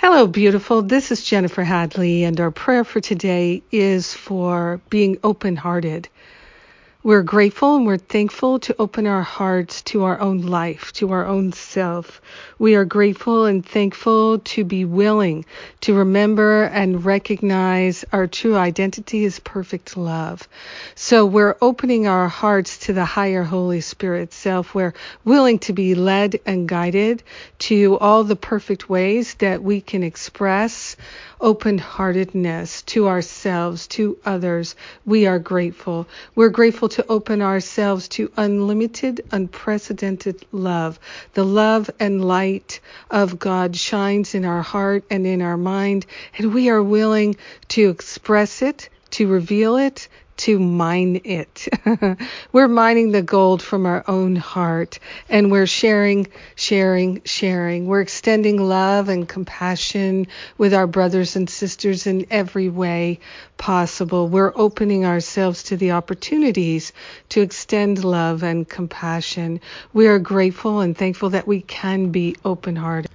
Hello, beautiful. This is Jennifer Hadley, and our prayer for today is for being open hearted. We're grateful and we're thankful to open our hearts to our own life, to our own self. We are grateful and thankful to be willing to remember and recognize our true identity is perfect love. So we're opening our hearts to the higher Holy Spirit self. We're willing to be led and guided to all the perfect ways that we can express open heartedness to ourselves, to others. We are grateful. We're grateful to open ourselves to unlimited, unprecedented love. The love and light of God shines in our heart and in our mind, and we are willing to express it, to reveal it, to mine it. we're mining the gold from our own heart and we're sharing, sharing, sharing. We're extending love and compassion with our brothers and sisters in every way possible. We're opening ourselves to the opportunities to extend love and compassion. We are grateful and thankful that we can be open hearted.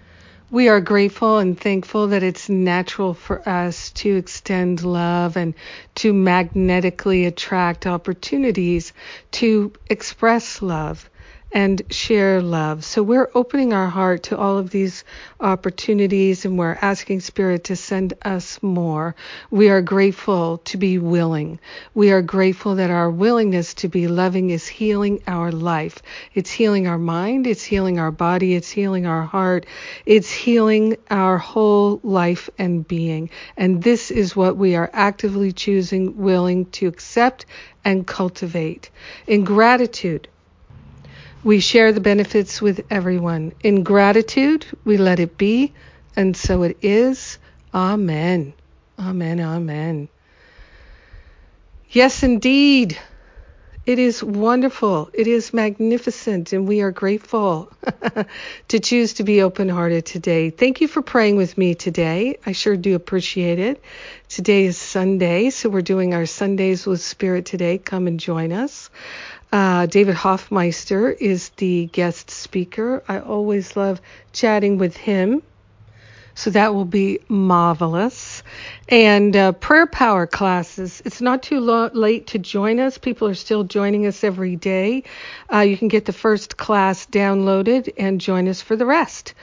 We are grateful and thankful that it's natural for us to extend love and to magnetically attract opportunities to express love and share love. So we're opening our heart to all of these opportunities and we're asking Spirit to send us more. We are grateful to be willing. We are grateful that our willingness to be loving is healing our life. It's healing our mind, it's healing our body, it's healing our heart, it's healing our whole life and being. And this is what we are actively choosing, willing to accept and cultivate. In gratitude, we share the benefits with everyone. In gratitude, we let it be, and so it is. Amen. Amen. Amen. Yes, indeed. It is wonderful. It is magnificent, and we are grateful to choose to be open hearted today. Thank you for praying with me today. I sure do appreciate it. Today is Sunday, so we're doing our Sundays with Spirit today. Come and join us. Uh, David Hoffmeister is the guest speaker. I always love chatting with him. So that will be marvelous. And uh, prayer power classes. It's not too lo- late to join us. People are still joining us every day. Uh, you can get the first class downloaded and join us for the rest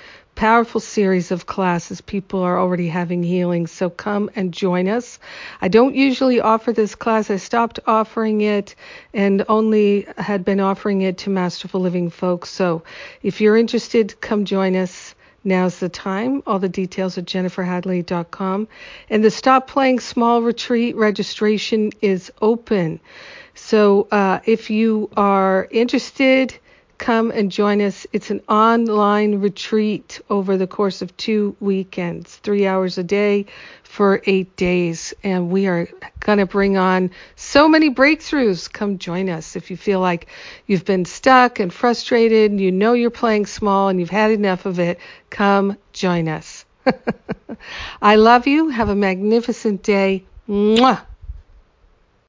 powerful series of classes. People are already having healing, so come and join us. I don't usually offer this class. I stopped offering it and only had been offering it to Masterful Living folks. So if you're interested, come join us. Now's the time. All the details at jenniferhadley.com. And the Stop Playing Small Retreat registration is open. So uh, if you are interested, come and join us. It's an online retreat over the course of two weekends, three hours a day for eight days. And we are going to bring on so many breakthroughs. Come join us. If you feel like you've been stuck and frustrated, and you know you're playing small and you've had enough of it, come join us. I love you. Have a magnificent day. Mwah.